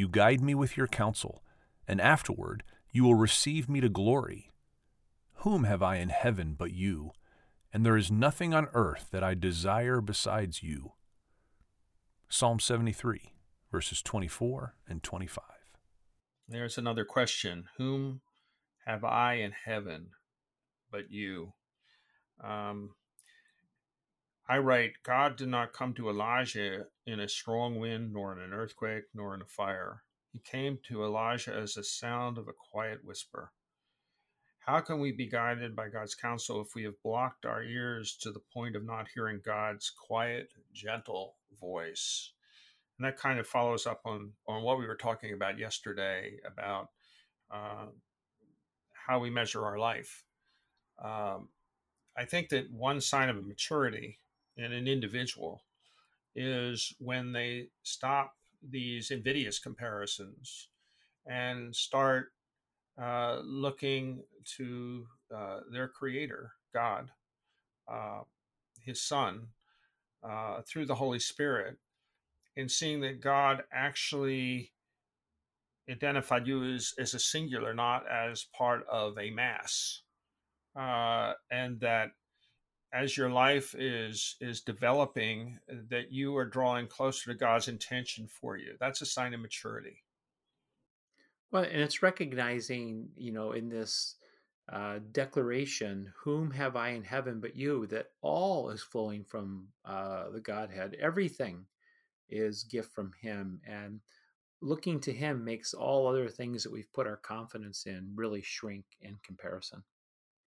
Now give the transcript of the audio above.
You guide me with your counsel, and afterward you will receive me to glory. Whom have I in heaven but you? And there is nothing on earth that I desire besides you. Psalm 73, verses 24 and 25. There's another question Whom have I in heaven but you? Um, I write, God did not come to Elijah in a strong wind, nor in an earthquake, nor in a fire. He came to Elijah as the sound of a quiet whisper. How can we be guided by God's counsel if we have blocked our ears to the point of not hearing God's quiet, gentle voice? And that kind of follows up on, on what we were talking about yesterday about uh, how we measure our life. Um, I think that one sign of maturity in an individual is when they stop these invidious comparisons and start uh, looking to uh, their creator, God, uh, his son, uh, through the Holy Spirit, and seeing that God actually identified you as, as a singular, not as part of a mass. Uh, and that as your life is is developing that you are drawing closer to god's intention for you. That's a sign of maturity. Well and it's recognizing you know in this uh, declaration whom have i in heaven but you? that all is flowing from uh, the godhead. Everything is gift from him and looking to him makes all other things that we've put our confidence in really shrink in comparison